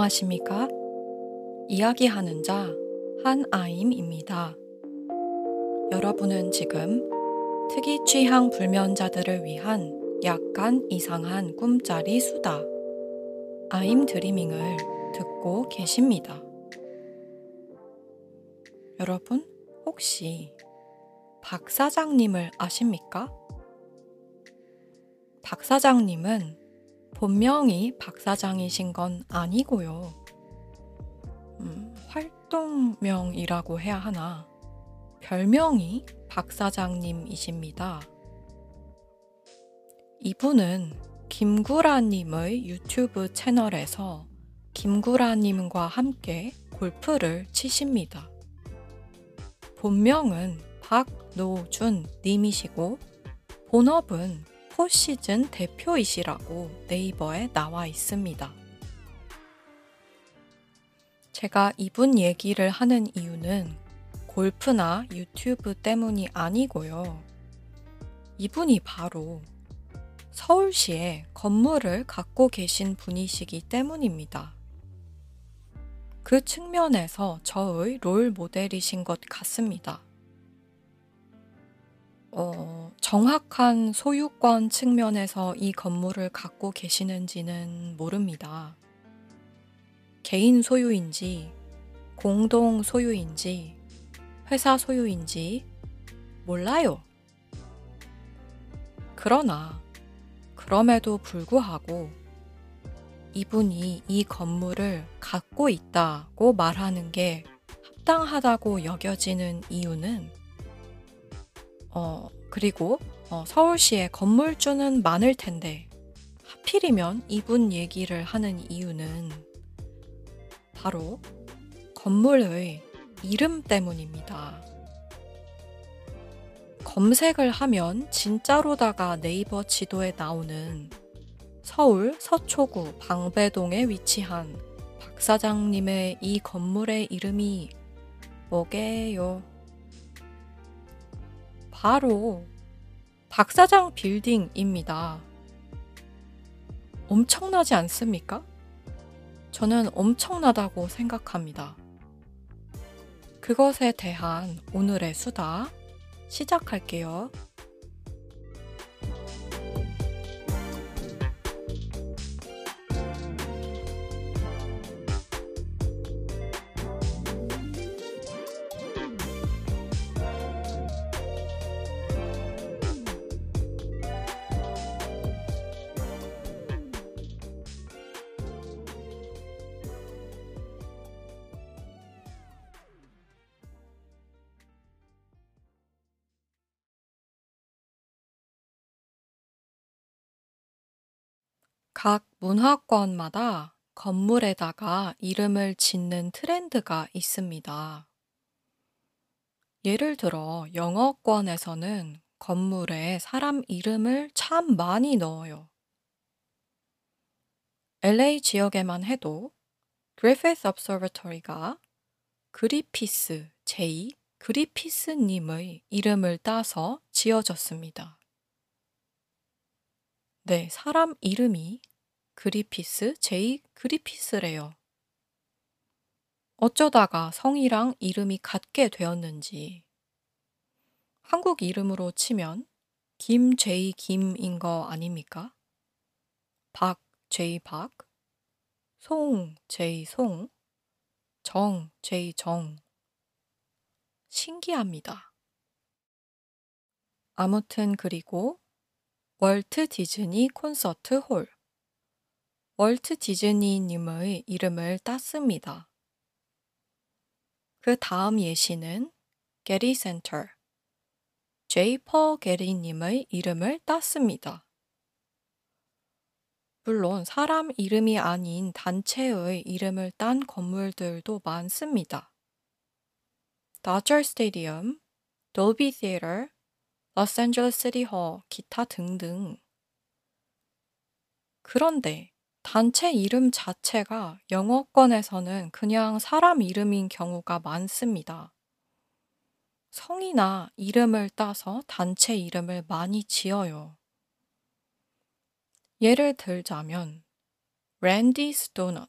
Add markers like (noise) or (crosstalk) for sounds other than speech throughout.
안녕하십니까? 이야기하는 자 한아임입니다. 여러분은 지금 특이 취향 불면자들을 위한 약간 이상한 꿈짜리 수다 아임 드리밍을 듣고 계십니다. 여러분 혹시 박 사장님을 아십니까? 박 사장님은 본명이 박 사장이신 건 아니고요. 음, 활동명이라고 해야 하나. 별명이 박 사장님이십니다. 이분은 김구라님의 유튜브 채널에서 김구라님과 함께 골프를 치십니다. 본명은 박노준님이시고 본업은 포시즌 대표이시라고 네이버에 나와 있습니다. 제가 이분 얘기를 하는 이유는 골프나 유튜브 때문이 아니고요. 이분이 바로 서울시에 건물을 갖고 계신 분이시기 때문입니다. 그 측면에서 저의 롤 모델이신 것 같습니다. 어, 정확한 소유권 측면에서 이 건물을 갖고 계시는지는 모릅니다. 개인 소유인지, 공동 소유인지, 회사 소유인지 몰라요. 그러나, 그럼에도 불구하고 이분이 이 건물을 갖고 있다고 말하는 게 합당하다고 여겨지는 이유는 어, 그리고 어, 서울시에 건물주는 많을 텐데 하필이면 이분 얘기를 하는 이유는 바로 건물의 이름 때문입니다. 검색을 하면 진짜로다가 네이버 지도에 나오는 서울 서초구 방배동에 위치한 박 사장님의 이 건물의 이름이 뭐게요? 바로 박사장 빌딩입니다. 엄청나지 않습니까? 저는 엄청나다고 생각합니다. 그것에 대한 오늘의 수다 시작할게요. 각 문화권마다 건물에다가 이름을 짓는 트렌드가 있습니다. 예를 들어 영어권에서는 건물에 사람 이름을 참 많이 넣어요. LA 지역에만 해도 Griffith Observatory가 그리피스 제2 그리피스님의 이름을 따서 지어졌습니다. 네, 사람 이름이 그리피스 제2 그리피스래요. 어쩌다가 성이랑 이름이 같게 되었는지. 한국 이름으로 치면 김 제이 김인 거 아닙니까? 박 제이 박, 송 제이 송, 정 제이 정. 신기합니다. 아무튼 그리고 Walt Disney Concert Hall. Walt Disney님의 이름을 땄습니다. 그 다음 예시는 Getty Center. J. Paul Getty님의 이름을 땄습니다. 물론 사람 이름이 아닌 단체의 이름을 딴 건물들도 많습니다. Dodger Stadium, Dolby Theatre, Los Angeles City Hall, 기타 등등. 그런데 단체 이름 자체가 영어권에서는 그냥 사람 이름인 경우가 많습니다. 성이나 이름을 따서 단체 이름을 많이 지어요. 예를 들자면 Randy's Donuts,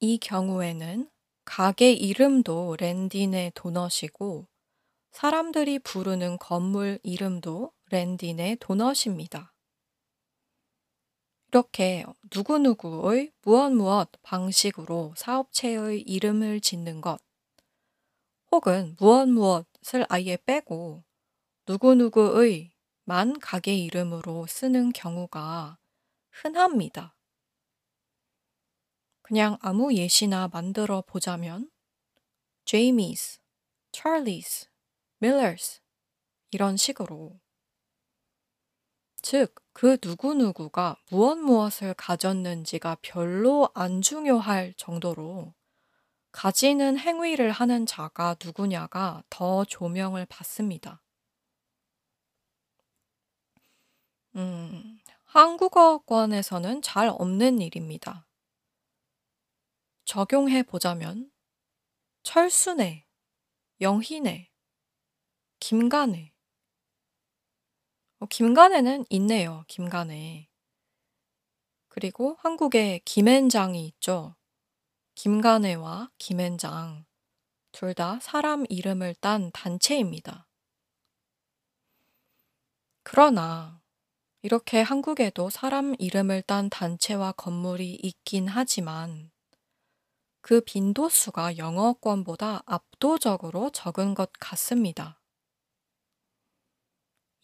이 경우에는 가게 이름도 랜딘의 도넛이고 사람들이 부르는 건물 이름도 랜딘의 도넛입니다. 이렇게 누구누구의 무엇 무엇 방식으로 사업체의 이름을 짓는 것, 혹은 무엇 무엇을 아예 빼고 누구누구의 만 가게 이름으로 쓰는 경우가 흔합니다. 그냥 아무 예시나 만들어 보자면 Jamie's, Charlie's, Miller's 이런 식으로 즉, 그 누구누구가 무엇 무엇을 가졌는지가 별로 안 중요할 정도로 가지는 행위를 하는 자가 누구냐가 더 조명을 받습니다. 음, 한국어권에서는 잘 없는 일입니다. 적용해 보자면 철수네, 영희네, 김가네. 어, 김간에는 있네요. 김간에. 그리고 한국에 김앤장이 있죠. 김간애와 김앤장. 둘 다 사람 이름을 딴 단체입니다. 그러나 이렇게 한국에도 사람 이름을 딴 단체와 건물이 있긴 하지만 그 빈도수가 영어권보다 압도적으로 적은 것 같습니다.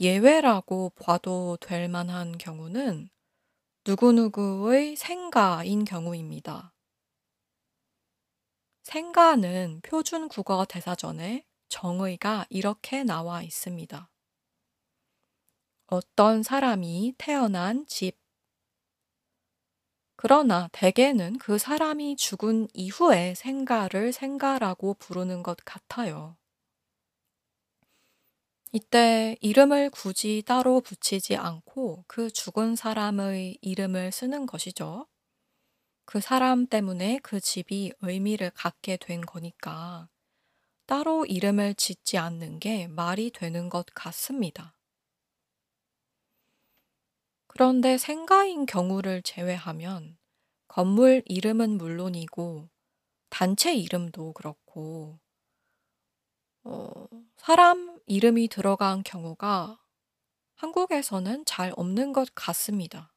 예외라고 봐도 될 만한 경우는 누구누구의 생가인 경우입니다. 생가는 표준 국어 대사전에 정의가 이렇게 나와 있습니다. 어떤 사람이 태어난 집. 그러나 대개는 그 사람이 죽은 이후에 생가를 생가라고 부르는 것 같아요. 이때 이름을 굳이 따로 붙이지 않고 그 죽은 사람의 이름을 쓰는 것이죠. 그 사람 때문에 그 집이 의미를 갖게 된 거니까 따로 이름을 짓지 않는 게 말이 되는 것 같습니다. 그런데 생가인 경우를 제외하면 건물 이름은 물론이고 단체 이름도 그렇고 어, 사람 이름이 들어간 경우가 한국에서는 잘 없는 것 같습니다.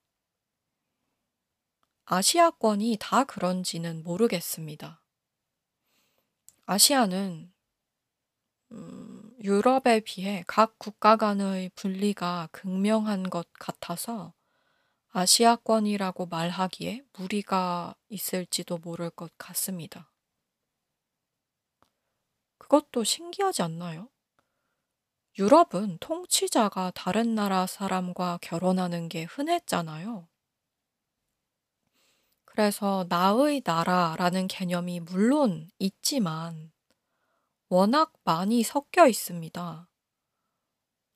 아시아권이 다 그런지는 모르겠습니다. 아시아는 음, 유럽에 비해 각 국가 간의 분리가 극명한 것 같아서 아시아권이라고 말하기에 무리가 있을지도 모를 것 같습니다. 그것도 신기하지 않나요? 유럽은 통치자가 다른 나라 사람과 결혼하는 게 흔했잖아요. 그래서 나의 나라라는 개념이 물론 있지만 워낙 많이 섞여 있습니다.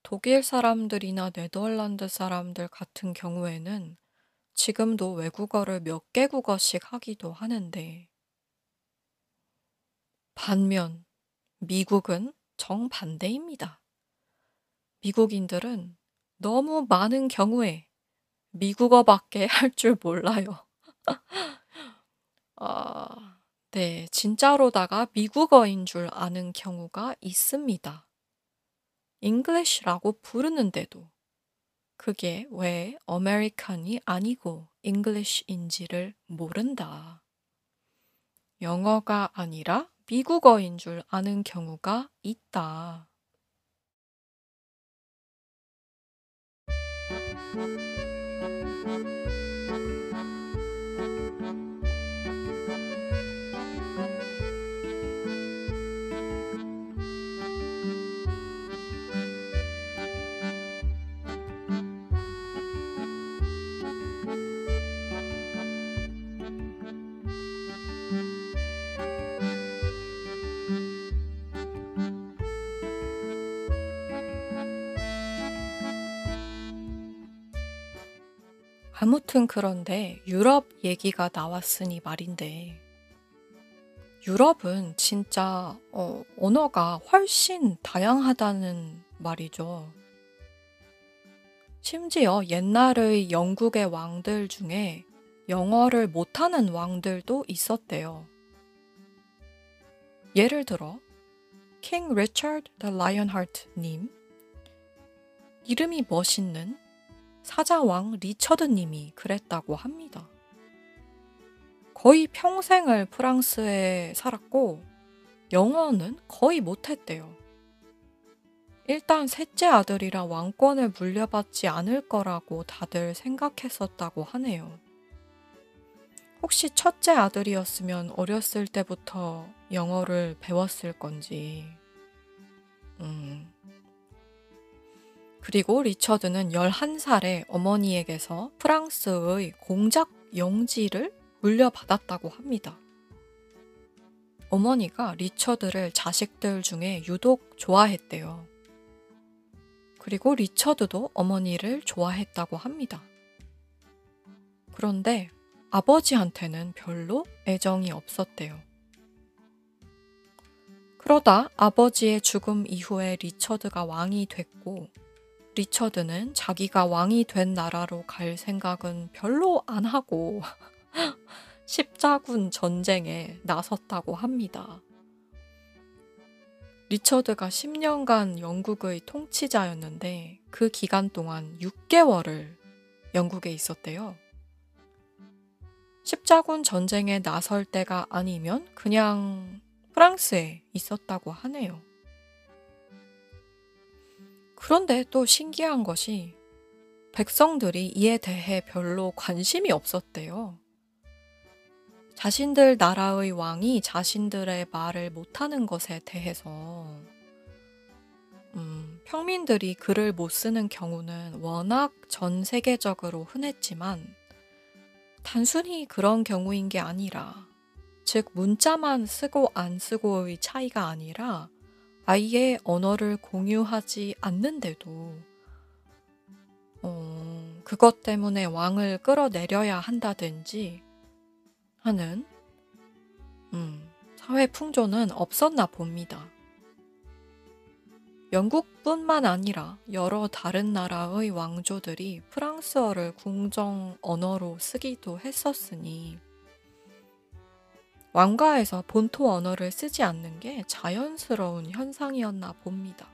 독일 사람들이나 네덜란드 사람들 같은 경우에는 지금도 외국어를 몇 개국어씩 하기도 하는데 반면 미국은 정반대입니다. 미국인들은 너무 많은 경우에 미국어밖에 (laughs) 할 줄 몰라요. (laughs) 아, 네, 진짜로다가 미국어인 줄 아는 경우가 있습니다. English라고 부르는데도 그게 왜 American이 아니고 English인지를 모른다. 영어가 아니라 미국어인 줄 아는 경우가 있다. 아무튼 그런데 유럽 얘기가 나왔으니 말인데, 유럽은 진짜 어, 언어가 훨씬 다양하다는 말이죠. 심지어 옛날의 영국의 왕들 중에 영어를 못하는 왕들도 있었대요. 예를 들어, King Richard the Lionheart 님, 이름이 멋있는 사자왕 리처드 님이 그랬다고 합니다. 거의 평생을 프랑스에 살았고, 영어는 거의 못했대요. 일단 셋째 아들이라 왕권을 물려받지 않을 거라고 다들 생각했었다고 하네요. 혹시 첫째 아들이었으면 어렸을 때부터 영어를 배웠을 건지. 음. 그리고 리처드는 11살에 어머니에게서 프랑스의 공작 영지를 물려받았다고 합니다. 어머니가 리처드를 자식들 중에 유독 좋아했대요. 그리고 리처드도 어머니를 좋아했다고 합니다. 그런데 아버지한테는 별로 애정이 없었대요. 그러다 아버지의 죽음 이후에 리처드가 왕이 됐고, 리처드는 자기가 왕이 된 나라로 갈 생각은 별로 안 하고 (laughs) 십자군 전쟁에 나섰다고 합니다. 리처드가 10년간 영국의 통치자였는데 그 기간 동안 6개월을 영국에 있었대요. 십자군 전쟁에 나설 때가 아니면 그냥 프랑스에 있었다고 하네요. 그런데 또 신기한 것이 백성들이 이에 대해 별로 관심이 없었대요. 자신들 나라의 왕이 자신들의 말을 못하는 것에 대해서 음, 평민들이 글을 못 쓰는 경우는 워낙 전 세계적으로 흔했지만 단순히 그런 경우인 게 아니라, 즉, 문자만 쓰고 안 쓰고의 차이가 아니라, 아예 언어를 공유하지 않는데도, 어, 그것 때문에 왕을 끌어내려야 한다든지 하는, 음, 사회 풍조는 없었나 봅니다. 영국뿐만 아니라 여러 다른 나라의 왕조들이 프랑스어를 궁정 언어로 쓰기도 했었으니 왕가에서 본토 언어를 쓰지 않는 게 자연스러운 현상이었나 봅니다.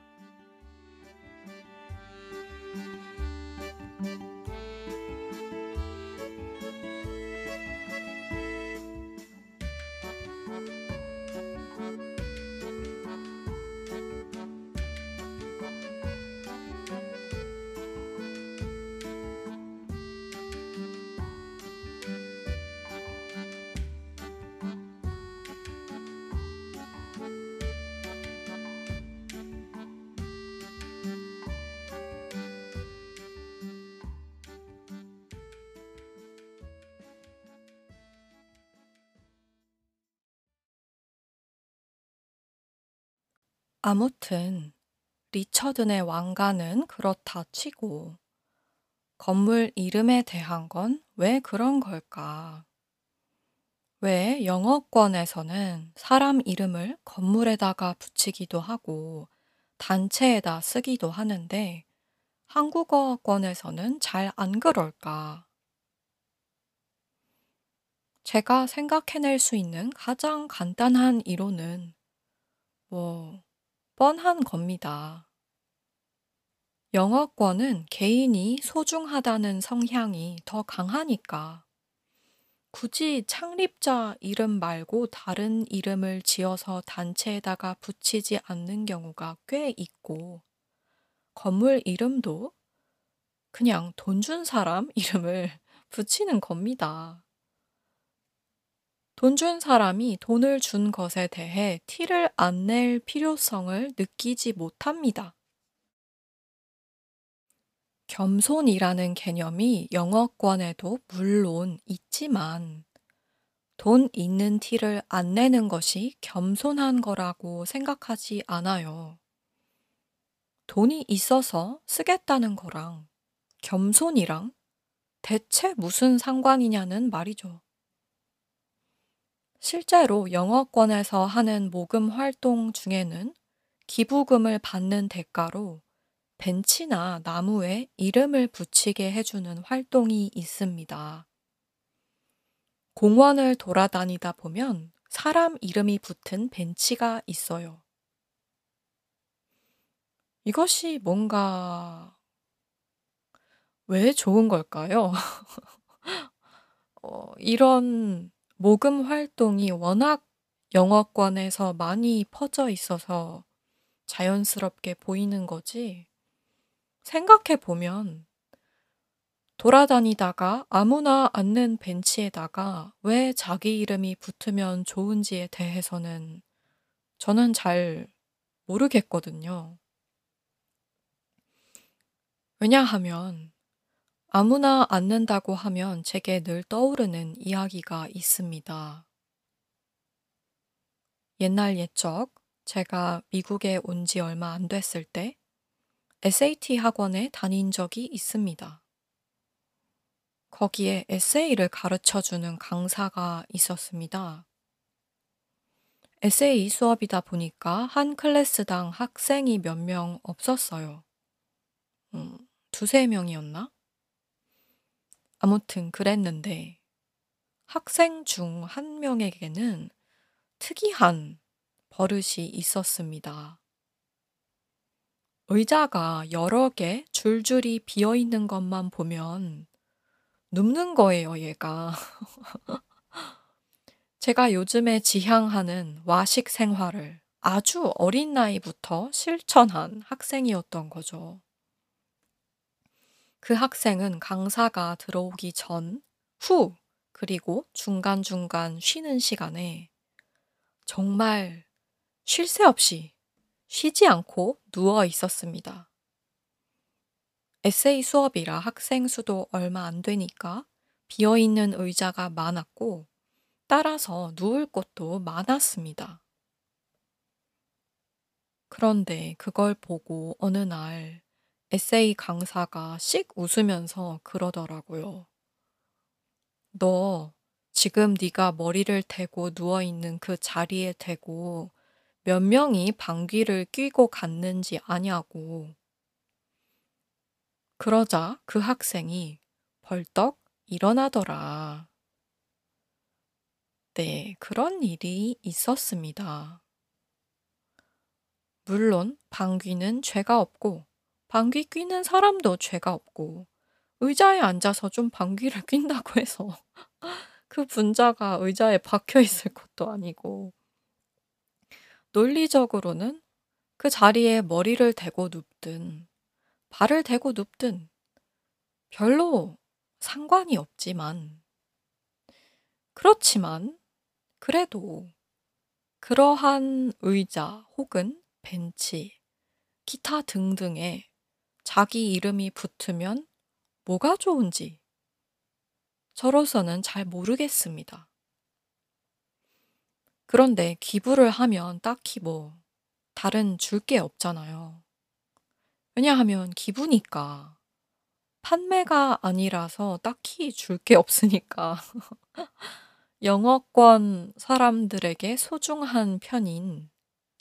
아무튼 리처든의 왕가는 그렇다 치고 건물 이름에 대한 건 왜 그런 걸까? 왜 영어권에서는 사람 이름을 건물에다가 붙이기도 하고 단체에다 쓰기도 하는데 한국어권에서는 잘 안 그럴까? 제가 생각해낼 수 있는 가장 간단한 이론은 뭐 뻔한 겁니다. 영어권은 개인이 소중하다는 성향이 더 강하니까 굳이 창립자 이름 말고 다른 이름을 지어서 단체에다가 붙이지 않는 경우가 꽤 있고 건물 이름도 그냥 돈 준 사람 (laughs) 이름을 붙이는 겁니다. 돈 준 사람이 돈을 준 것에 대해 티를 안 낼 필요성을 느끼지 못합니다. 겸손이라는 개념이 영어권에도 물론 있지만 돈 있는 티를 안 내는 것이 겸손한 거라고 생각하지 않아요. 돈이 있어서 쓰겠다는 거랑 겸손이랑 대체 무슨 상관이냐는 말이죠. 실제로 영어권에서 하는 모금 활동 중에는 기부금을 받는 대가로 벤치나 나무에 이름을 붙이게 해주는 활동이 있습니다. 공원을 돌아다니다 보면 사람 이름이 붙은 벤치가 있어요. 이것이 뭔가 왜 좋은 걸까요? (laughs) 어, 이런 모금 활동이 워낙 영어권에서 많이 퍼져 있어서 자연스럽게 보이는 거지. 생각해 보면 돌아다니다가 아무나 앉는 벤치에다가 왜 자기 이름이 붙으면 좋은지에 대해서는 저는 잘 모르겠거든요. 왜냐하면 아무나 앉는다고 하면 제게 늘 떠오르는 이야기가 있습니다. 옛날 옛적 제가 미국에 온 지 얼마 안 됐을 때 SAT 학원에 다닌 적이 있습니다. 거기에 에세이를 가르쳐 주는 강사가 있었습니다. 에세이 수업이다 보니까 한 클래스당 학생이 몇 명 없었어요. 음, 두세 명이었나? 아무튼 그랬는데 학생 중 한 명에게는 특이한 버릇이 있었습니다. 의자가 여러 개 줄줄이 비어 있는 것만 보면 눕는 거예요, 얘가. (laughs) 제가 요즘에 지향하는 와식 생활을 아주 어린 나이부터 실천한 학생이었던 거죠. 그 학생은 강사가 들어오기 전, 후, 그리고 중간중간 쉬는 시간에 정말 쉴 새 없이 쉬지 않고 누워 있었습니다. 에세이 수업이라 학생 수도 얼마 안 되니까 비어 있는 의자가 많았고 따라서 누울 곳도 많았습니다. 그런데 그걸 보고 어느 날 에세이 강사가 씩 웃으면서 그러더라고요. 너 지금 네가 머리를 대고 누워 있는 그 자리에 대고 몇 명이 방귀를 뀌고 갔는지 아냐고. 그러자 그 학생이 벌떡 일어나더라. 네, 그런 일이 있었습니다. 물론 방귀는 죄가 없고 방귀 뀌는 사람도 죄가 없고 의자에 앉아서 좀 방귀를 (laughs) 뀐다고 해서 그 분자가 의자에 박혀 있을 것도 아니고 논리적으로는 그 자리에 머리를 대고 눕든 발을 대고 눕든 별로 상관이 없지만 그렇지만 그래도 그러한 의자 혹은 벤치, 기타 등등에 자기 이름이 붙으면 뭐가 좋은지 저로서는 잘 모르겠습니다. 그런데 기부를 하면 딱히 뭐 다른 줄 게 없잖아요. 왜냐하면 기부니까 판매가 아니라서 딱히 줄 게 없으니까 (laughs) 영어권 사람들에게 소중한 편인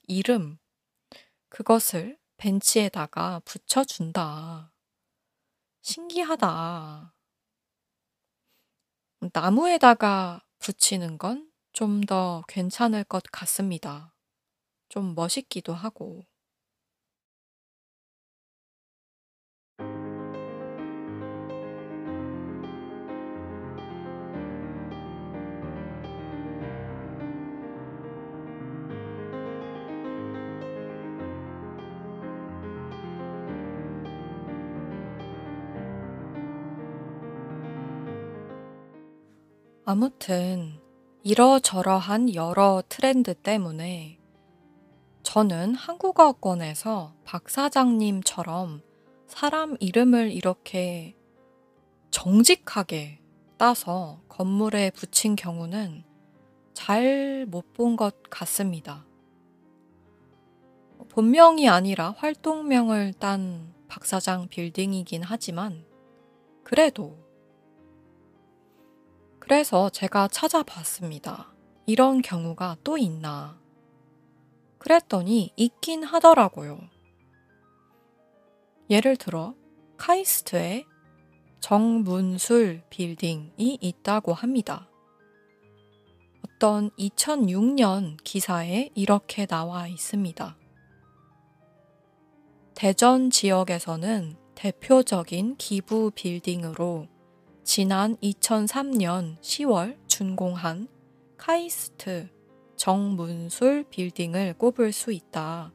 이름, 그것을 벤치에다가 붙여준다. 신기하다. 나무에다가 붙이는 건 좀 더 괜찮을 것 같습니다. 좀 멋있기도 하고. 아무튼 이러저러한 여러 트렌드 때문에 저는 한국어권에서 박 사장님처럼 사람 이름을 이렇게 정직하게 따서 건물에 붙인 경우는 잘 못 본 것 같습니다. 본명이 아니라 활동명을 딴 박사장 빌딩이긴 하지만 그래도 그래서 제가 찾아봤습니다. 이런 경우가 또 있나. 그랬더니 있긴 하더라고요. 예를 들어, 카이스트에 정문술 빌딩이 있다고 합니다. 있던 2006년 기사에 이렇게 나와 있습니다. 대전 지역에서는 대표적인 기부 빌딩으로 지난 2003년 10월 준공한 카이스트 정문술 빌딩을 꼽을 수 있다.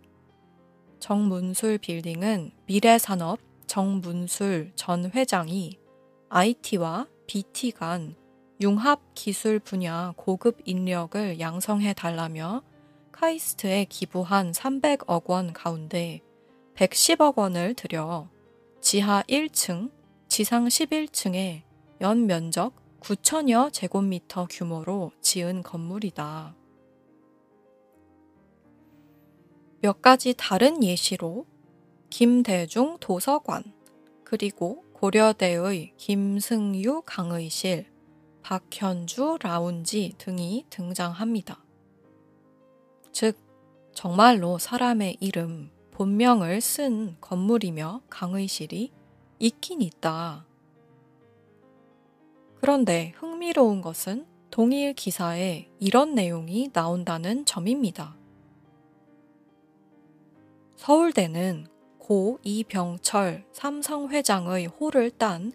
정문술 빌딩은 미래산업 정문술 전 회장이 IT와 BT 간 융합 기술 분야 고급 인력을 양성해 달라며 카이스트에 기부한 300억 원 가운데 110억 원을 들여 지하 1층, 지상 11층에 연 면적 9천여 제곱미터 규모로 지은 건물이다. 몇 가지 다른 예시로 김대중 도서관, 그리고 고려대의 김승유 강의실, 박현주 라운지 등이 등장합니다. 즉, 정말로 사람의 이름, 본명을 쓴 건물이며 강의실이 있긴 있다. 그런데 흥미로운 것은 동일 기사에 이런 내용이 나온다는 점입니다. 서울대는 고 이병철 삼성회장의 호를 딴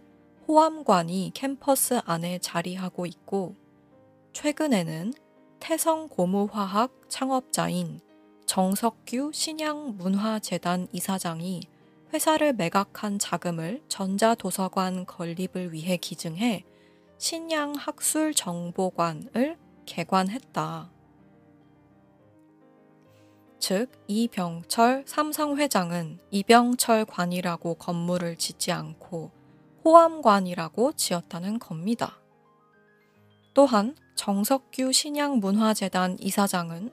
호암관이 캠퍼스 안에 자리하고 있고, 최근에는 태성 고무화학 창업자인 정석규 신양문화재단 이사장이 회사를 매각한 자금을 전자도서관 건립을 위해 기증해 신양학술정보관을 개관했다. 즉, 이병철 삼성회장은 이병철 관이라고 건물을 짓지 않고 호암관이라고 지었다는 겁니다. 또한 정석규 신양문화재단 이사장은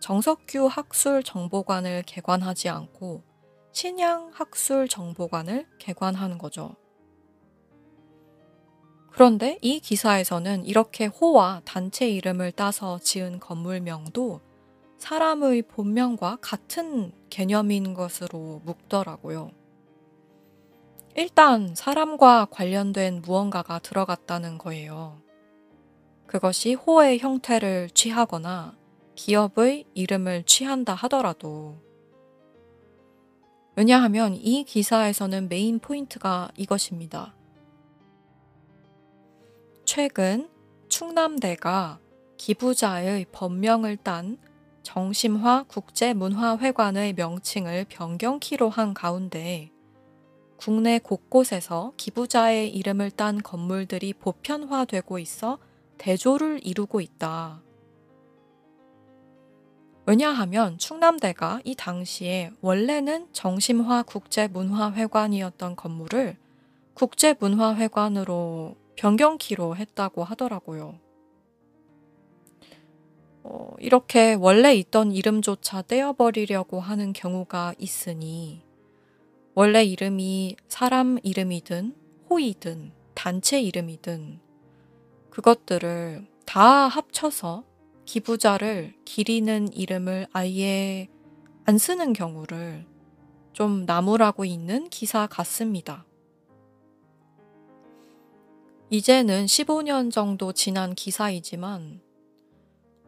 정석규 학술정보관을 개관하지 않고 신양학술정보관을 개관하는 거죠. 그런데 이 기사에서는 이렇게 호와 단체 이름을 따서 지은 건물명도 사람의 본명과 같은 개념인 것으로 묵더라고요. 일단 사람과 관련된 무언가가 들어갔다는 거예요. 그것이 호의 형태를 취하거나 기업의 이름을 취한다 하더라도 왜냐하면 이 기사에서는 main point가 이것입니다. 최근 충남대가 기부자의 법명을 딴 정심화 국제문화회관의 명칭을 변경키로 한 가운데 국내 곳곳에서 기부자의 이름을 딴 건물들이 보편화되고 있어 대조를 이루고 있다. 왜냐하면 충남대가 이 당시에 원래는 정심화 국제문화회관이었던 건물을 국제문화회관으로 변경키로 했다고 하더라고요. 어, 이렇게 원래 있던 이름조차 떼어버리려고 하는 경우가 있으니 원래 이름이 사람 이름이든 호이든 단체 이름이든 그것들을 다 합쳐서 기부자를 기리는 이름을 아예 안 쓰는 경우를 좀 나무라고 있는 기사 같습니다. 이제는 15년 정도 지난 기사이지만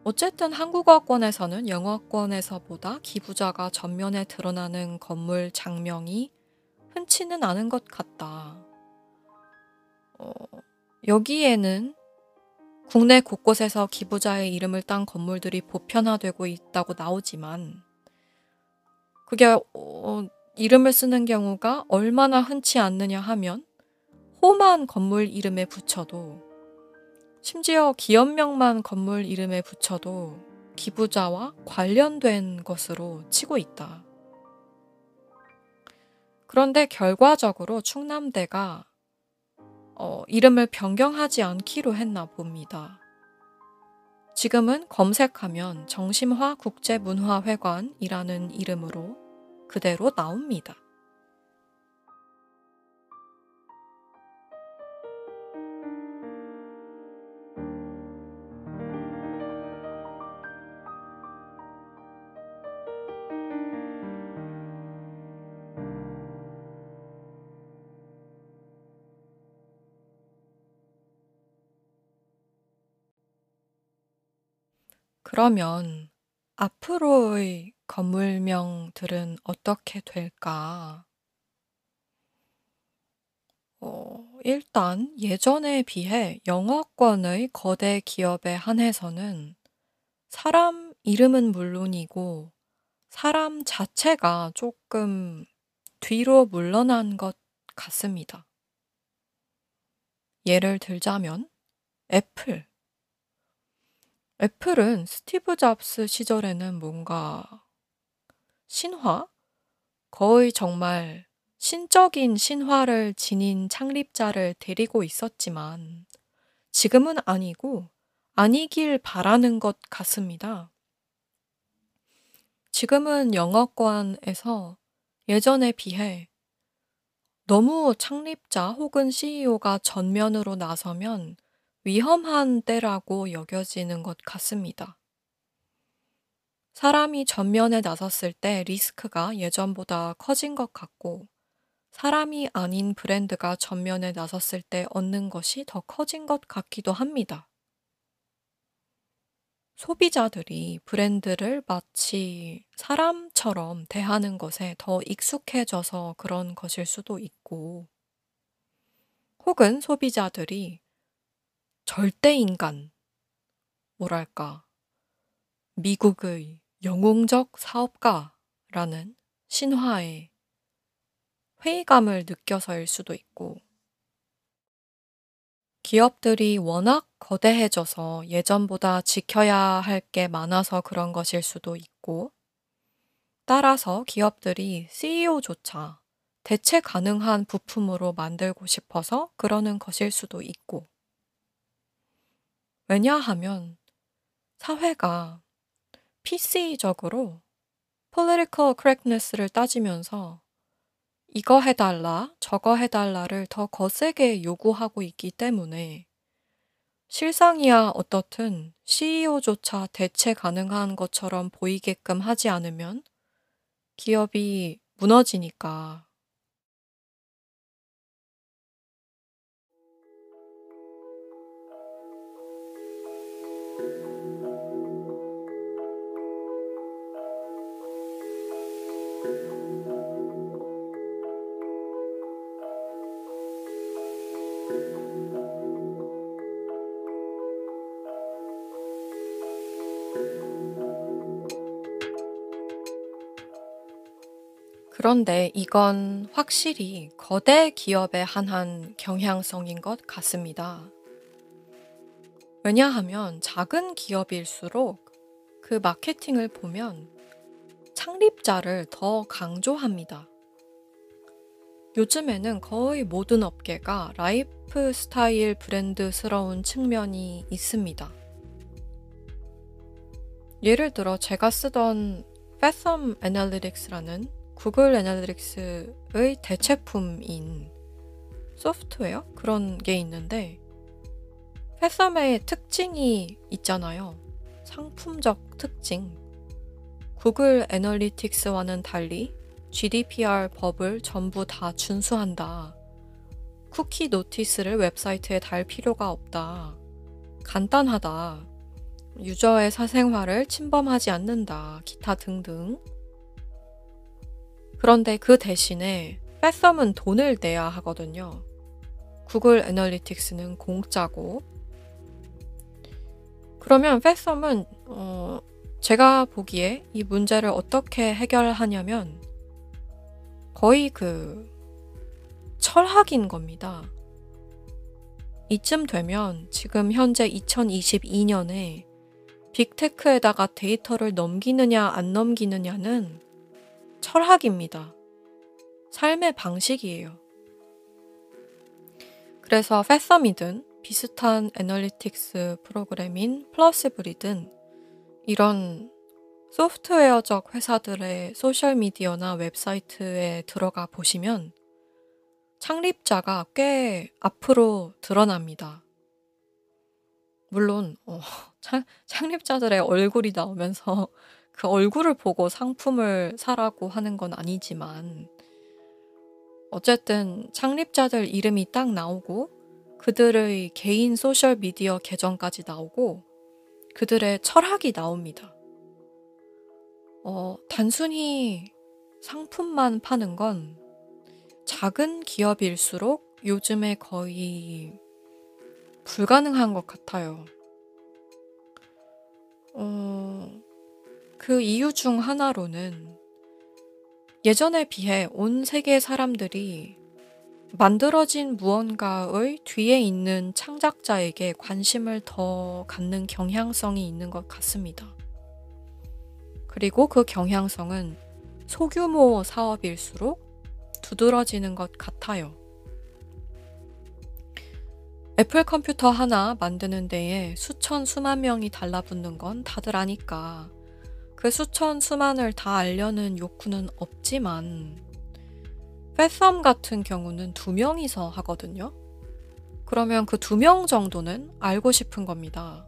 어쨌든 한국어권에서는 영어권에서보다 기부자가 전면에 드러나는 건물 장명이 흔치는 않은 것 같다. 어, 여기에는 국내 곳곳에서 기부자의 이름을 딴 건물들이 보편화되고 있다고 나오지만 그게 어, 이름을 쓰는 경우가 얼마나 흔치 않느냐 하면 호만 건물 이름에 붙여도 심지어 기업명만 건물 이름에 붙여도 기부자와 관련된 것으로 치고 있다. 그런데 결과적으로 충남대가 어, 이름을 변경하지 않기로 했나 봅니다. 지금은 검색하면 정심화 국제문화회관이라는 이름으로 그대로 나옵니다. 그러면 앞으로의 건물명들은 어떻게 될까? 어, 일단 예전에 비해 영어권의 거대 기업에 한해서는 사람 이름은 물론이고 사람 자체가 조금 뒤로 물러난 것 같습니다. 예를 들자면 애플. 애플은 스티브 잡스 시절에는 뭔가 신화? 거의 정말 신적인 신화를 지닌 창립자를 데리고 있었지만 지금은 아니고 아니길 바라는 것 같습니다. 지금은 영어권에서 예전에 비해 너무 창립자 혹은 CEO가 전면으로 나서면 위험한 때라고 여겨지는 것 같습니다. 사람이 전면에 나섰을 때 리스크가 예전보다 커진 것 같고, 사람이 아닌 브랜드가 전면에 나섰을 때 얻는 것이 더 커진 것 같기도 합니다. 소비자들이 브랜드를 마치 사람처럼 대하는 것에 더 익숙해져서 그런 것일 수도 있고, 혹은 소비자들이 절대 인간, 뭐랄까, 미국의 영웅적 사업가라는 신화에 회의감을 느껴서일 수도 있고, 기업들이 워낙 거대해져서 예전보다 지켜야 할 게 많아서 그런 것일 수도 있고, 따라서 기업들이 CEO조차 대체 가능한 부품으로 만들고 싶어서 그러는 것일 수도 있고, 왜냐하면 사회가 PC적으로 political correctness를 따지면서 이거 해달라, 저거 해달라를 더 거세게 요구하고 있기 때문에 실상이야 어떻든 CEO조차 대체 가능한 것처럼 보이게끔 하지 않으면 기업이 무너지니까 그런데 이건 확실히 거대 기업에 한한 경향성인 것 같습니다. 왜냐하면 작은 기업일수록 그 마케팅을 보면 창립자를 더 강조합니다. 요즘에는 거의 모든 업계가 라이프 스타일 브랜드스러운 측면이 있습니다. 예를 들어 제가 쓰던 Fathom Analytics라는 Google Analytics의 대체품인 소프트웨어 그런 게 있는데 Fathom의 특징이 있잖아요. 상품적 특징. Google Analytics와는 달리 GDPR 법을 전부 다 준수한다. cookie notice를 웹사이트에 달 필요가 없다. 간단하다. 유저의 사생활을 침범하지 않는다. 기타 등등. 그런데 그 대신에 패썸은 돈을 내야 하거든요. 구글 애널리틱스는 공짜고. 그러면 패썸은 어, 제가 보기에 이 문제를 어떻게 해결하냐면 거의 그 철학인 겁니다. 이쯤 되면 지금 현재 2022년에 빅테크에다가 데이터를 넘기느냐 안 넘기느냐는 철학입니다. 삶의 방식이에요. 그래서 패썸이든 비슷한 애널리틱스 프로그램인 플러스블이든 이런 소프트웨어적 회사들의 소셜미디어나 웹사이트에 들어가 보시면 창립자가 꽤 앞으로 드러납니다. 물론 어, (laughs) 창립자들의 얼굴이 나오면서 그 얼굴을 보고 상품을 사라고 하는 건 아니지만 어쨌든 창립자들 이름이 딱 나오고 그들의 개인 소셜 미디어 계정까지 나오고 그들의 철학이 나옵니다. 어, 단순히 상품만 파는 건 작은 기업일수록 요즘에 거의 불가능한 것 같아요. 어, 그 이유 중 하나로는 예전에 비해 온 세계 사람들이 만들어진 무언가의 뒤에 있는 창작자에게 관심을 더 갖는 경향성이 있는 것 같습니다. 그리고 그 경향성은 소규모 사업일수록 두드러지는 것 같아요. 애플 컴퓨터 하나 만드는 데에 수천 수만 명이 달라붙는 건 다들 아니까 그 수천 수만을 다 알려는 욕구는 없지만 패썸 같은 경우는 두 명이서 하거든요. 그러면 그 두 명 정도는 알고 싶은 겁니다.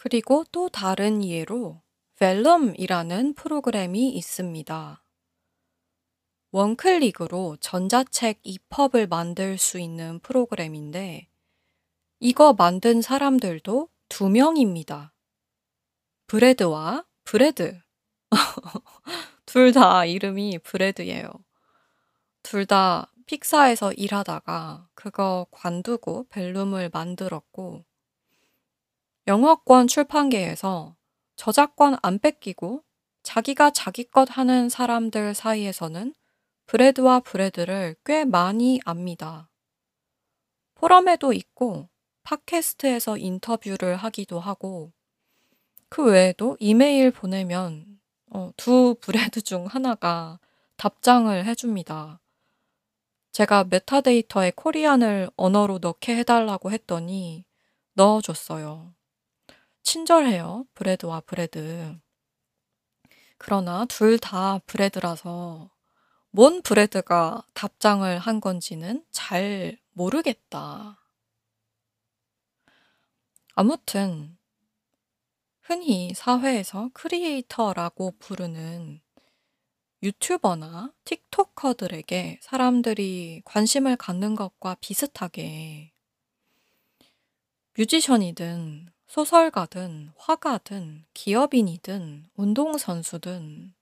그리고 또 다른 예로 벨럼이라는 프로그램이 있습니다. 원클릭으로 전자책 EPUB을 만들 수 있는 프로그램인데 이거 만든 사람들도 두 명입니다. 브레드와 브레드. (laughs) 둘 다 이름이 브레드예요. 둘 다 픽사에서 일하다가 그거 관두고 벨룸을 만들었고 영어권 출판계에서 저작권 안 뺏기고 자기가 자기 것 하는 사람들 사이에서는 브래드와 브래드를 꽤 많이 압니다. 포럼에도 있고 팟캐스트에서 인터뷰를 하기도 하고 그 외에도 이메일 보내면 어, 두 브래드 중 하나가 답장을 해줍니다. 제가 메타데이터에 Korean을 언어로 넣게 해달라고 했더니 넣어줬어요. 친절해요. 브래드와 브래드. 그러나 둘 다 브래드라서 뭔 브래드가 답장을 한 건지는 잘 모르겠다. 아무튼 흔히 사회에서 크리에이터라고 부르는 유튜버나 틱토커들에게 사람들이 관심을 갖는 것과 비슷하게 뮤지션이든 소설가든 화가든 기업인이든 운동선수든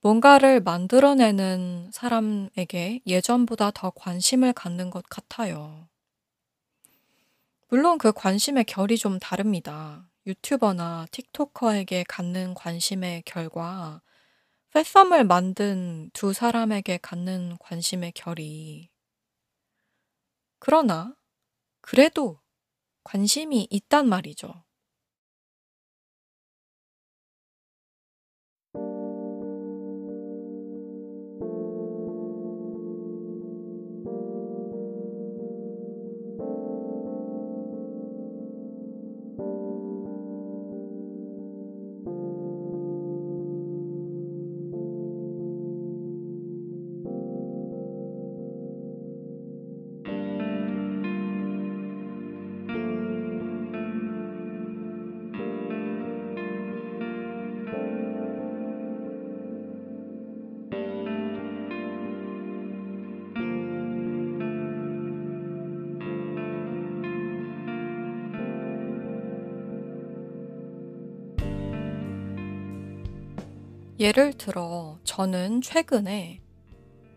뭔가를 만들어내는 사람에게 예전보다 더 관심을 갖는 것 같아요. 물론 그 관심의 결이 좀 다릅니다. 유튜버나 틱토커에게 갖는 관심의 결과 패썸을 만든 두 사람에게 갖는 관심의 결이 그러나 그래도 관심이 있단 말이죠. 예를 들어 저는 최근에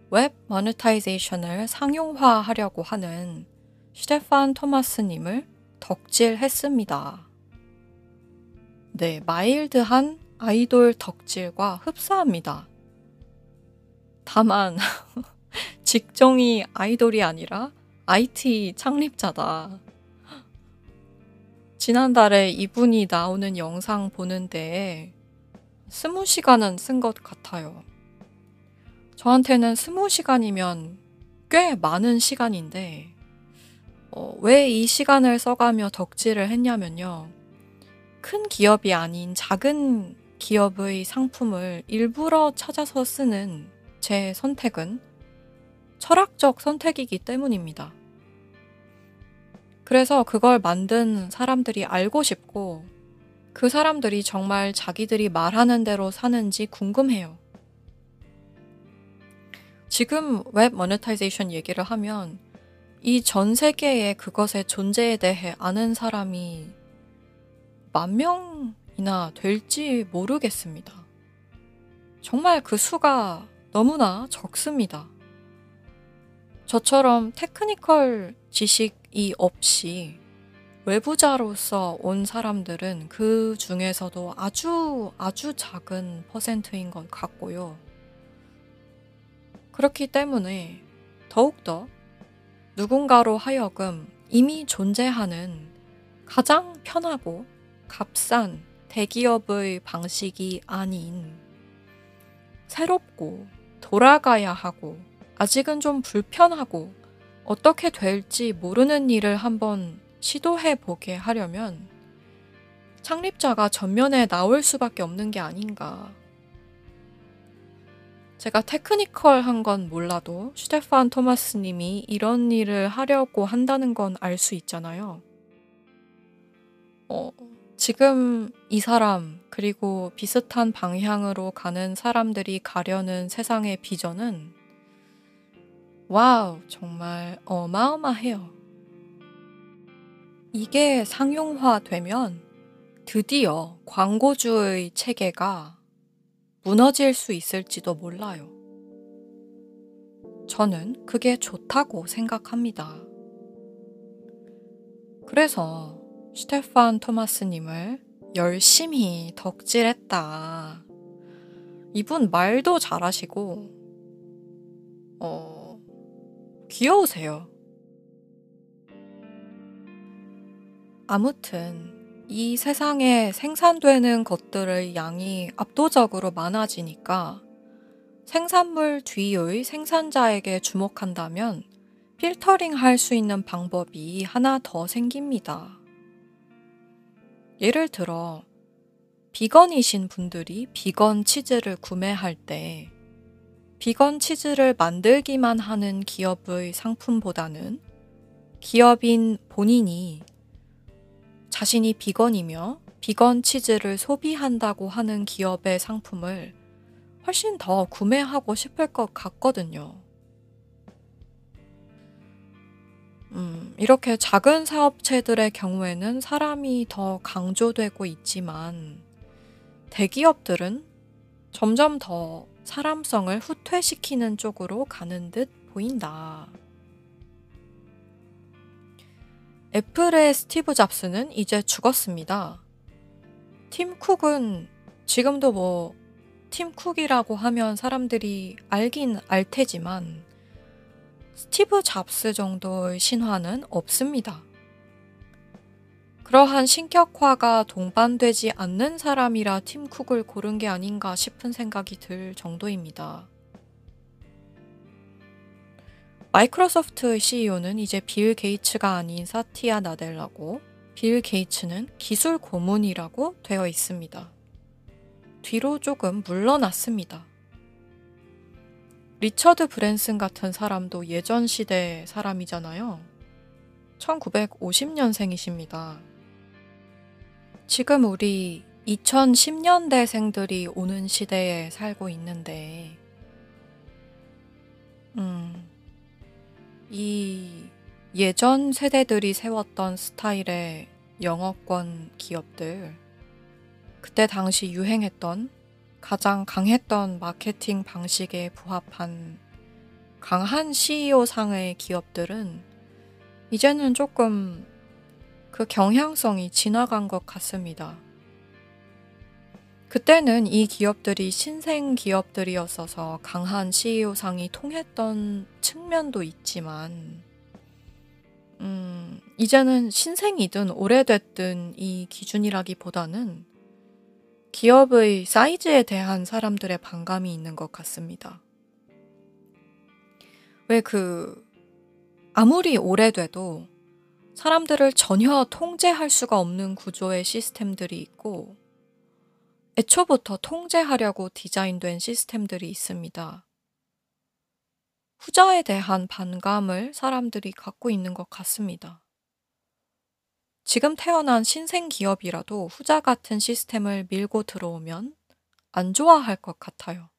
web monetization을 상용화하려고 하는 슈테판 토마스님을 덕질했습니다. 네, mild한 아이돌 덕질과 흡사합니다. 다만, (laughs) 직종이 아이돌이 아니라 IT 창립자다. 지난달에 이분이 나오는 영상 보는데 스무 시간은 쓴 것 같아요. 저한테는 스무 시간이면 꽤 많은 시간인데, 어, 왜 이 시간을 써가며 덕질을 했냐면요. 큰 기업이 아닌 작은 기업의 상품을 일부러 찾아서 쓰는 제 선택은 철학적 선택이기 때문입니다. 그래서 그걸 만든 사람들이 알고 싶고 그 사람들이 정말 자기들이 말하는 대로 사는지 궁금해요. 지금 web monetization 얘기를 하면 이 전 세계의 그것의 존재에 대해 아는 사람이 만 명이나 될지 모르겠습니다. 정말 그 수가 너무나 적습니다. 저처럼 technical 지식이 없이 외부자로서 온 사람들은 그 중에서도 아주 아주 작은 퍼센트인 것 같고요. 그렇기 때문에 더욱더 누군가로 하여금 이미 존재하는 가장 편하고 값싼 대기업의 방식이 아닌 새롭고 돌아가야 하고 아직은 좀 불편하고 어떻게 될지 모르는 일을 한번 시도해 보게 하려면 창립자가 전면에 나올 수밖에 없는 게 아닌가. 제가 테크니컬한 건 몰라도 슈테판 토마스 님이 이런 일을 하려고 한다는 건 알 수 있잖아요. 어, 지금 이 사람, 그리고 비슷한 방향으로 가는 사람들이 가려는 세상의 비전은 Wow, 정말 어마어마해요. 이게 상용화되면 드디어 광고주의 체계가 무너질 수 있을지도 몰라요. 저는 그게 좋다고 생각합니다. 그래서 슈테판 토마스님을 열심히 덕질했다. 이분 말도 잘하시고, 어, 귀여우세요. 아무튼, 이 세상에 생산되는 것들의 양이 압도적으로 많아지니까 생산물 뒤의 생산자에게 주목한다면 필터링 할 수 있는 방법이 하나 더 생깁니다. 예를 들어, 비건이신 분들이 비건 치즈를 구매할 때, 비건 치즈를 만들기만 하는 기업의 상품보다는 기업인 본인이 자신이 비건이며 비건 치즈를 소비한다고 하는 기업의 상품을 훨씬 더 구매하고 싶을 것 같거든요. 음, 이렇게 작은 사업체들의 경우에는 사람이 더 강조되고 있지만 대기업들은 점점 더 사람성을 후퇴시키는 쪽으로 가는 듯 보인다. 애플의 스티브 잡스는 이제 죽었습니다. 팀 쿡은 지금도 뭐, 팀 쿡이라고 하면 사람들이 알긴 알 테지만, 스티브 잡스 정도의 신화는 없습니다. 그러한 신격화가 동반되지 않는 사람이라 팀 쿡을 고른 게 아닌가 싶은 생각이 들 정도입니다. 마이크로소프트 CEO는 이제 빌 게이츠가 아닌 사티아 나델라고 빌 게이츠는 기술 고문이라고 되어 있습니다. 뒤로 조금 물러났습니다. 리처드 브랜슨 같은 사람도 예전 시대 사람이잖아요. 1950년생이십니다. 지금 우리 2010년대생들이 오는 시대에 살고 있는데, 음, 이 예전 세대들이 세웠던 스타일의 영어권 기업들, 그때 당시 유행했던 가장 강했던 마케팅 방식에 부합한 강한 CEO 상의 기업들은 이제는 조금 그 경향성이 지나간 것 같습니다. 그때는 이 기업들이 신생 기업들이었어서 강한 CEO상이 통했던 측면도 있지만, 음, 이제는 신생이든 오래됐든 이 기준이라기보다는 기업의 사이즈에 대한 사람들의 반감이 있는 것 같습니다. 왜 그, 아무리 오래돼도 사람들을 전혀 통제할 수가 없는 구조의 시스템들이 있고, 애초부터 통제하려고 디자인된 시스템들이 있습니다. 후자에 대한 반감을 사람들이 갖고 있는 것 같습니다. 지금 태어난 신생 기업이라도 후자 같은 시스템을 밀고 들어오면 안 좋아할 것 같아요.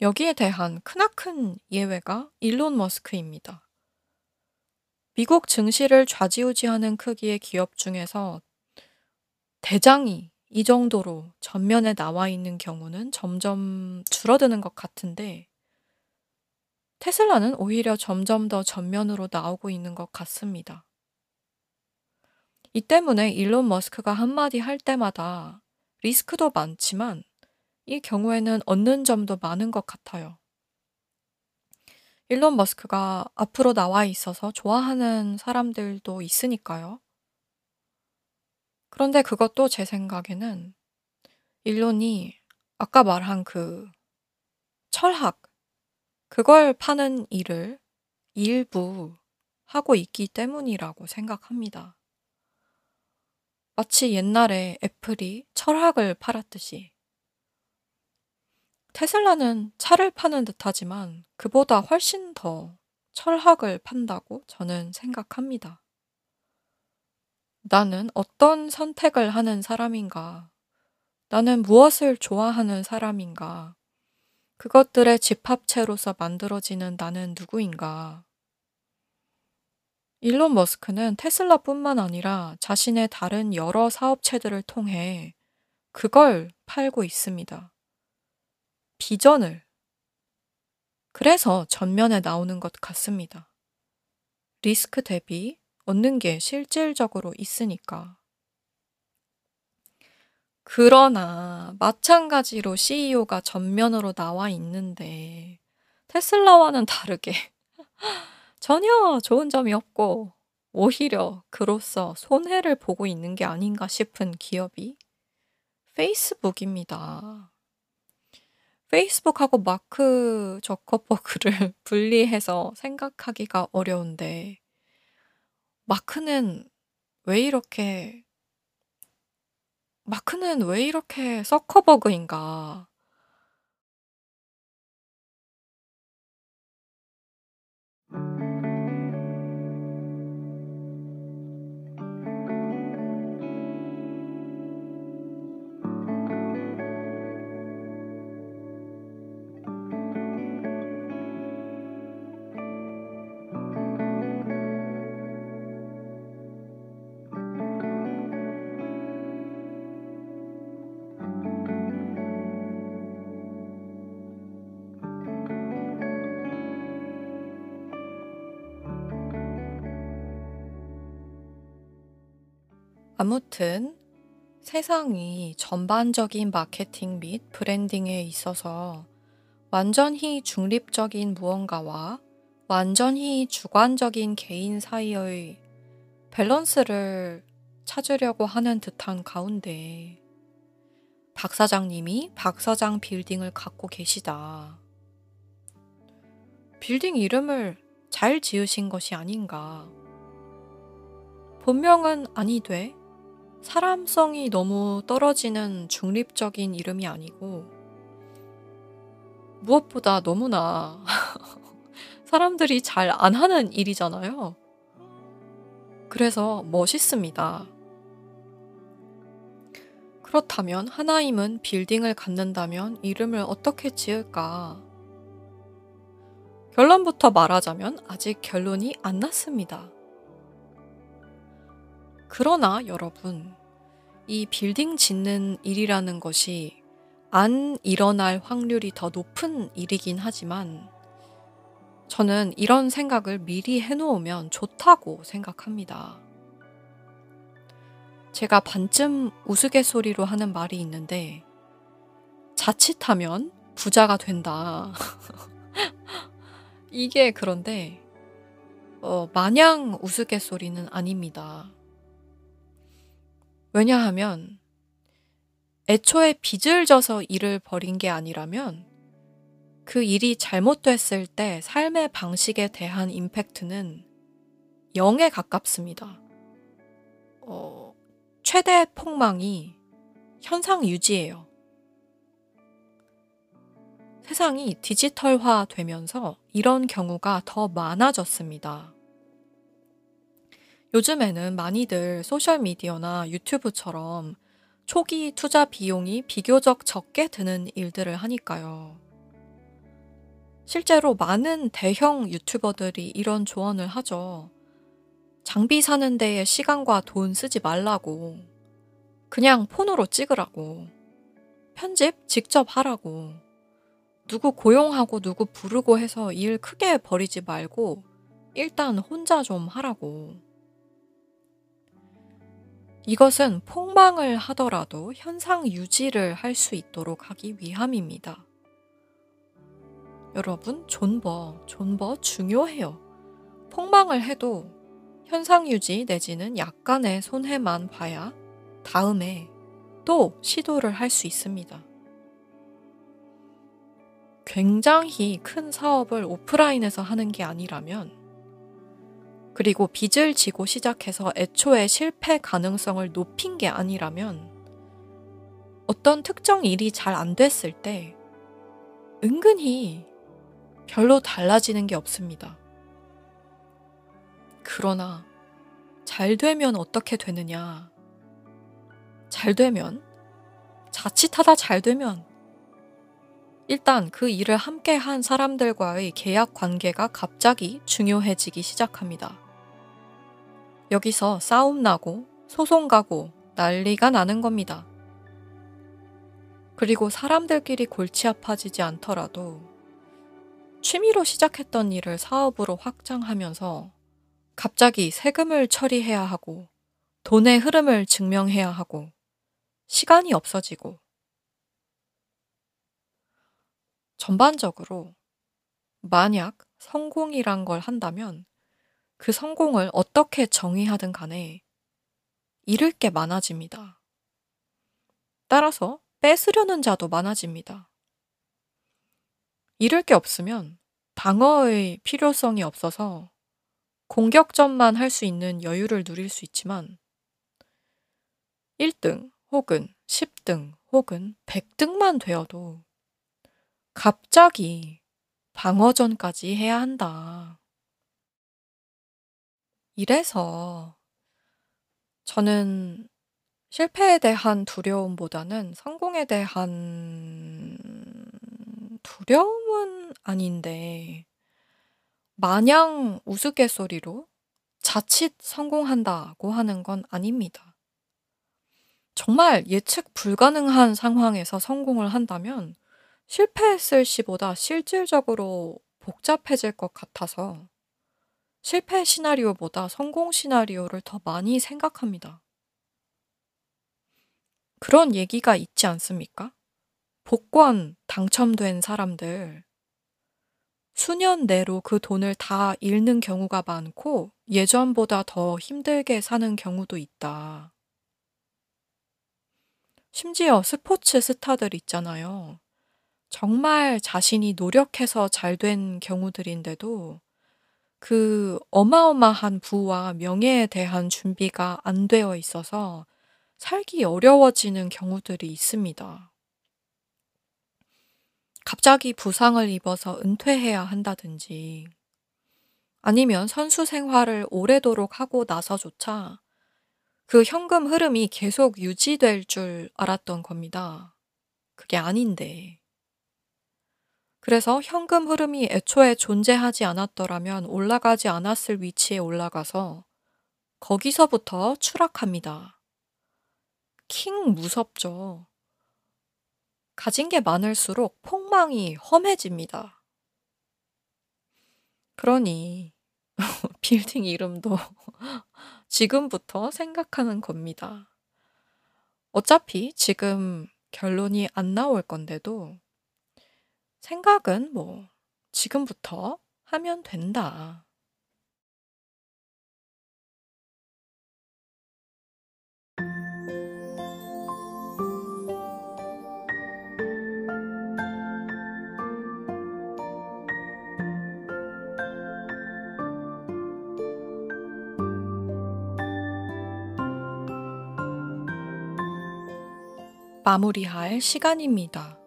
여기에 대한 크나큰 예외가 일론 머스크입니다. 미국 증시를 좌지우지하는 크기의 기업 중에서 대장이 이 정도로 전면에 나와 있는 경우는 점점 줄어드는 것 같은데 테슬라는 오히려 점점 더 전면으로 나오고 있는 것 같습니다. 이 때문에 일론 머스크가 한마디 할 때마다 리스크도 많지만 이 경우에는 얻는 점도 많은 것 같아요. 일론 머스크가 앞으로 나와 있어서 좋아하는 사람들도 있으니까요. 그런데 그것도 제 생각에는 일론이 아까 말한 그 철학, 그걸 파는 일을 일부 하고 있기 때문이라고 생각합니다. 마치 옛날에 애플이 철학을 팔았듯이. 테슬라는 차를 파는 듯 하지만 그보다 훨씬 더 철학을 판다고 저는 생각합니다. 나는 어떤 선택을 하는 사람인가? 나는 무엇을 좋아하는 사람인가? 그것들의 집합체로서 만들어지는 나는 누구인가? 일론 머스크는 테슬라뿐만 아니라 자신의 다른 여러 사업체들을 통해 그걸 팔고 있습니다. 비전을. 그래서 전면에 나오는 것 같습니다. 리스크 대비 얻는 게 실질적으로 있으니까. 그러나 마찬가지로 CEO가 전면으로 나와 있는데 테슬라와는 다르게 (laughs) 전혀 좋은 점이 없고 오히려 그로써 손해를 보고 있는 게 아닌가 싶은 기업이 페이스북입니다. 페이스북하고 마크 저커버그를 (laughs) 분리해서 생각하기가 어려운데 마크는 왜 이렇게 마크는 왜 이렇게 서커버그인가? 아무튼 세상이 전반적인 마케팅 및 브랜딩에 있어서 완전히 중립적인 무언가와 완전히 주관적인 개인 사이의 밸런스를 찾으려고 하는 듯한 가운데 박 사장님이 박 사장 빌딩을 갖고 계시다. 빌딩 이름을 잘 지으신 것이 아닌가. 본명은 아니돼 사람성이 너무 떨어지는 중립적인 이름이 아니고 무엇보다 너무나 (laughs) 사람들이 잘 안 하는 일이잖아요. 그래서 멋있습니다. 그렇다면 하나임은 빌딩을 갖는다면 이름을 어떻게 지을까? 결론부터 말하자면 아직 결론이 안 났습니다. 그러나 여러분, 이 빌딩 짓는 일이라는 것이 안 일어날 확률이 더 높은 일이긴 하지만 저는 이런 생각을 미리 해놓으면 좋다고 생각합니다. 제가 반쯤 우스갯소리로 하는 말이 있는데, 자칫하면 부자가 된다. (laughs) 이게 그런데, 어, 마냥 우스갯소리는 아닙니다. 왜냐하면, 애초에 빚을 져서 일을 벌인 게 아니라면, 그 일이 잘못됐을 때 삶의 방식에 대한 임팩트는 0에 가깝습니다. 어, 최대 폭망이 현상 유지예요. 세상이 디지털화 되면서 이런 경우가 더 많아졌습니다. 요즘에는 많이들 소셜미디어나 유튜브처럼 초기 투자 비용이 비교적 적게 드는 일들을 하니까요. 실제로 많은 대형 유튜버들이 이런 조언을 하죠. 장비 사는 데에 시간과 돈 쓰지 말라고. 그냥 폰으로 찍으라고. 편집 직접 하라고. 누구 고용하고 누구 부르고 해서 일 크게 버리지 말고 일단 혼자 좀 하라고. 이것은 폭망을 하더라도 현상 유지를 할 수 있도록 하기 위함입니다. 여러분, 존버, 존버 중요해요. 폭망을 해도 현상 유지 내지는 약간의 손해만 봐야 다음에 또 시도를 할 수 있습니다. 굉장히 큰 사업을 오프라인에서 하는 게 아니라면 그리고 빚을 지고 시작해서 애초에 실패 가능성을 높인 게 아니라면 어떤 특정 일이 잘 안 됐을 때 은근히 별로 달라지는 게 없습니다. 그러나 잘 되면 어떻게 되느냐? 잘 되면 자칫하다 잘 되면 일단 그 일을 함께 한 사람들과의 계약 관계가 갑자기 중요해지기 시작합니다. 여기서 싸움 나고 소송 가고 난리가 나는 겁니다. 그리고 사람들끼리 골치 아파지지 않더라도 취미로 시작했던 일을 사업으로 확장하면서 갑자기 세금을 처리해야 하고 돈의 흐름을 증명해야 하고 시간이 없어지고 전반적으로 만약 성공이란 걸 한다면 그 성공을 어떻게 정의하든 간에 잃을 게 많아집니다. 따라서 뺏으려는 자도 많아집니다. 잃을 게 없으면 방어의 필요성이 없어서 공격전만 할 수 있는 여유를 누릴 수 있지만 1등 혹은 10등 혹은 100등만 되어도 갑자기 방어전까지 해야 한다. 이래서 저는 실패에 대한 두려움보다는 성공에 대한 두려움은 아닌데 마냥 우스갯소리로 자칫 성공한다고 하는 건 아닙니다. 정말 예측 불가능한 상황에서 성공을 한다면 실패했을 시보다 실질적으로 복잡해질 것 같아서 실패 시나리오보다 성공 시나리오를 더 많이 생각합니다. 그런 얘기가 있지 않습니까? 복권 당첨된 사람들 수년 내로 그 돈을 다 잃는 경우가 많고 예전보다 더 힘들게 사는 경우도 있다. 심지어 스포츠 스타들 있잖아요. 정말 자신이 노력해서 잘 된 경우들인데도 그 어마어마한 부와 명예에 대한 준비가 안 되어 있어서 살기 어려워지는 경우들이 있습니다. 갑자기 부상을 입어서 은퇴해야 한다든지 아니면 선수 생활을 오래도록 하고 나서조차 그 현금 흐름이 계속 유지될 줄 알았던 겁니다. 그게 아닌데. 그래서 현금 흐름이 애초에 존재하지 않았더라면 올라가지 않았을 위치에 올라가서 거기서부터 추락합니다. 킹 무섭죠. 가진 게 많을수록 폭망이 험해집니다. 그러니 (laughs) 빌딩 이름도 (laughs) 지금부터 생각하는 겁니다. 어차피 지금 결론이 안 나올 건데도 생각은 뭐 지금부터 하면 된다. 마무리할 시간입니다.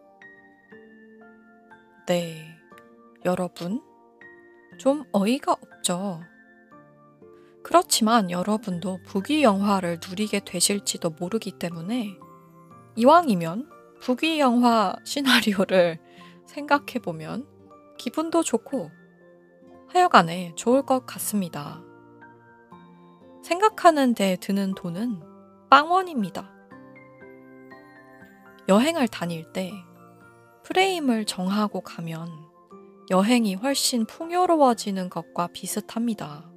네, 여러분, 좀 어이가 없죠? 그렇지만 여러분도 북위 영화를 누리게 되실지도 모르기 때문에 이왕이면 북위 영화 시나리오를 생각해 보면 기분도 좋고 하여간에 좋을 것 같습니다. 생각하는 데 드는 돈은 빵원입니다. 여행을 다닐 때 프레임을 정하고 가면 여행이 훨씬 풍요로워지는 것과 비슷합니다.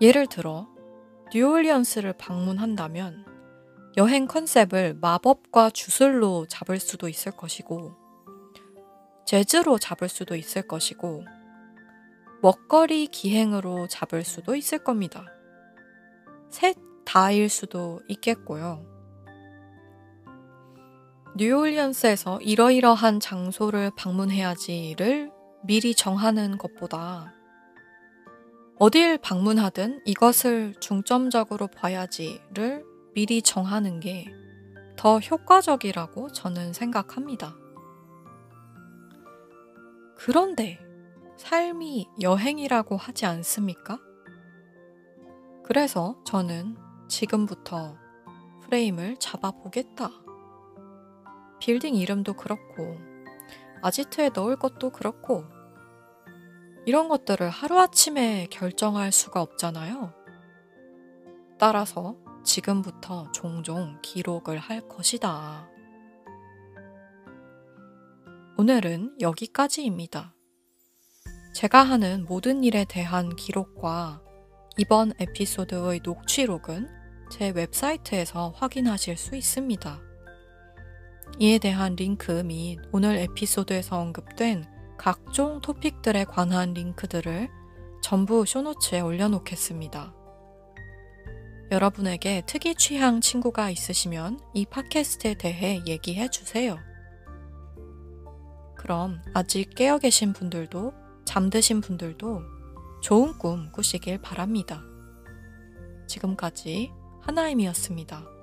예를 들어, 뉴올리언스를 방문한다면 여행 컨셉을 마법과 주술로 잡을 수도 있을 것이고, 재즈로 잡을 수도 있을 것이고, 먹거리 기행으로 잡을 수도 있을 겁니다. 셋 다일 수도 있겠고요. 뉴올리언스에서 이러이러한 장소를 방문해야지를 미리 정하는 것보다 어딜 방문하든 이것을 중점적으로 봐야지를 미리 정하는 게 더 효과적이라고 저는 생각합니다. 그런데 삶이 여행이라고 하지 않습니까? 그래서 저는 지금부터 프레임을 잡아보겠다. 빌딩 이름도 그렇고, 아지트에 넣을 것도 그렇고, 이런 것들을 하루아침에 결정할 수가 없잖아요. 따라서 지금부터 종종 기록을 할 것이다. 오늘은 여기까지입니다. 제가 하는 모든 일에 대한 기록과 이번 에피소드의 녹취록은 제 웹사이트에서 확인하실 수 있습니다. 이에 대한 링크 및 오늘 에피소드에서 언급된 각종 토픽들에 관한 링크들을 전부 쇼노츠에 올려놓겠습니다. 여러분에게 특이 취향 친구가 있으시면 이 팟캐스트에 대해 얘기해 주세요. 그럼 아직 깨어 계신 분들도 잠드신 분들도 좋은 꿈 꾸시길 바랍니다. 지금까지 하나임이었습니다.